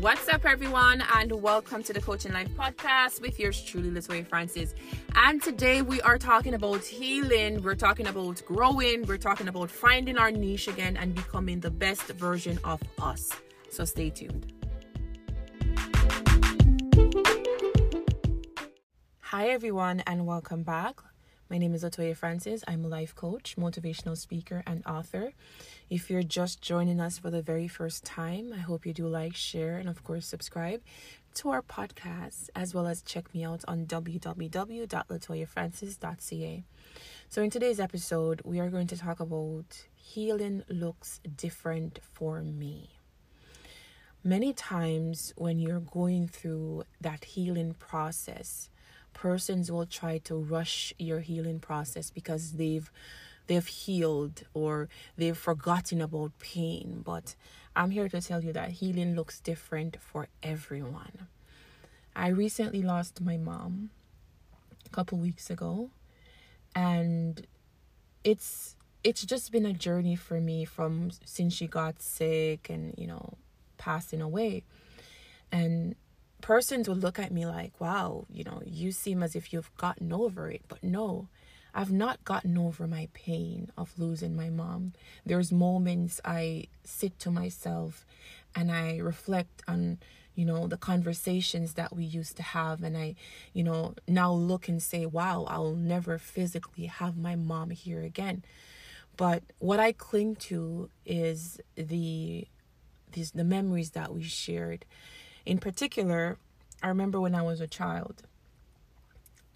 What's up, everyone, and welcome to the Coaching Life podcast with yours truly, Latoya Francis. And today we are talking about healing, we're talking about growing, we're talking about finding our niche again and becoming the best version of us. So stay tuned. Hi, everyone, and welcome back. My name is Latoya Francis. I'm a life coach, motivational speaker, and author. If you're just joining us for the very first time, I hope you do like, share, and of course, subscribe to our podcast, as well as check me out on www.latoyafrancis.ca. So, in today's episode, we are going to talk about healing looks different for me. Many times, when you're going through that healing process, persons will try to rush your healing process because they've they've healed or they've forgotten about pain. But I'm here to tell you that healing looks different for everyone. I recently lost my mom a couple weeks ago and it's it's just been a journey for me from since she got sick and you know passing away and persons would look at me like wow you know you seem as if you've gotten over it but no I've not gotten over my pain of losing my mom. There's moments I sit to myself and I reflect on, you know, the conversations that we used to have. And I, you know, now look and say, wow, I'll never physically have my mom here again. But what I cling to is the these the memories that we shared. In particular, I remember when I was a child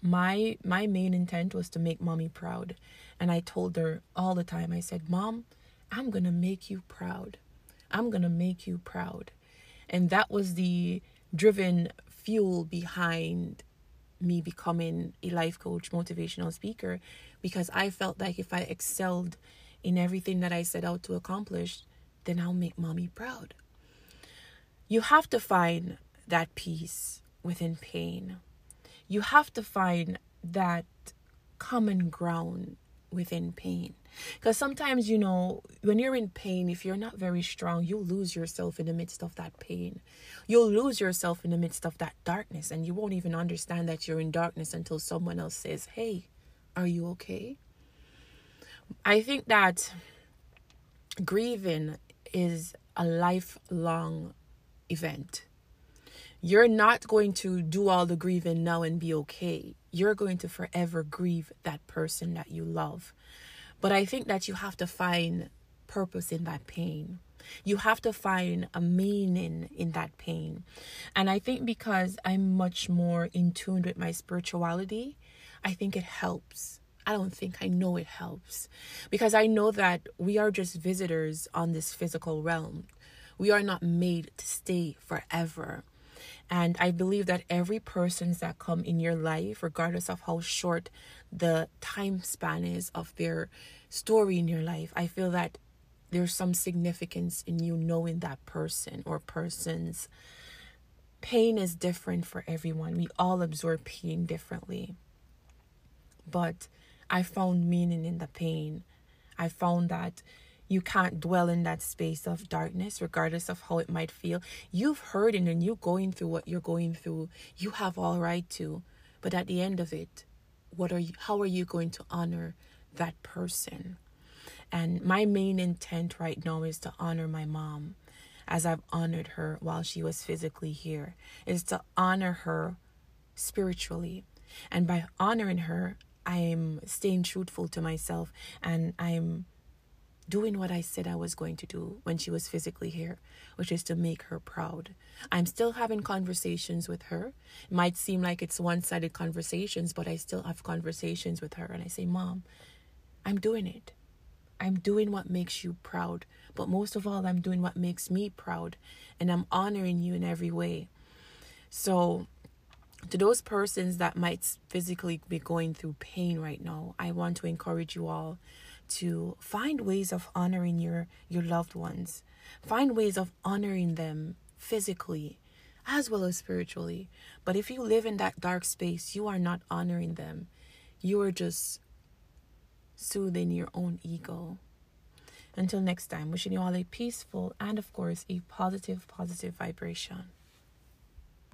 my my main intent was to make mommy proud. And i told her all the time i said mom i'm gonna make you proud. I'm gonna make you proud. And that was the driven fuel behind me becoming a life coach motivational speaker because i felt like if i excelled in everything that i set out to accomplish then i'll make mommy proud you have to find that peace within pain you have to find that common ground within pain. Because sometimes, you know, when you're in pain, if you're not very strong, you'll lose yourself in the midst of that pain. You'll lose yourself in the midst of that darkness, and you won't even understand that you're in darkness until someone else says, Hey, are you okay? I think that grieving is a lifelong event you're not going to do all the grieving now and be okay. You're going to forever grieve that person that you love. But I think that you have to find purpose in that pain. You have to find a meaning in that pain. And I think because I'm much more in tune with my spirituality, I think it helps. I don't think I know it helps because I know that we are just visitors on this physical realm. We are not made to stay forever. And I believe that every persons that come in your life, regardless of how short the time span is of their story in your life, I feel that there's some significance in you knowing that person or persons. Pain is different for everyone. We all absorb pain differently. But I found meaning in the pain. I found that you can't dwell in that space of darkness, regardless of how it might feel. You've heard and you're going through what you're going through. You have all right to. But at the end of it, what are you how are you going to honor that person? And my main intent right now is to honor my mom as I've honored her while she was physically here, is to honor her spiritually. And by honoring her, I'm staying truthful to myself and I'm doing what I said I was going to do when she was physically here, which is to make her proud. I'm still having conversations with her. It might seem like it's one sided conversations, but I still have conversations with her. And I say, Mom, I'm doing it. I'm doing what makes you proud. But most of all, I'm doing what makes me proud. And I'm honoring you in every way. So, to those persons that might physically be going through pain right now, I want to encourage you all to find ways of honoring your your loved ones. Find ways of honoring them physically as well as spiritually. But if you live in that dark space you are not honoring them. You are just soothing your own ego. Until next time, wishing you all a peaceful and, of course, a positive, positive vibration.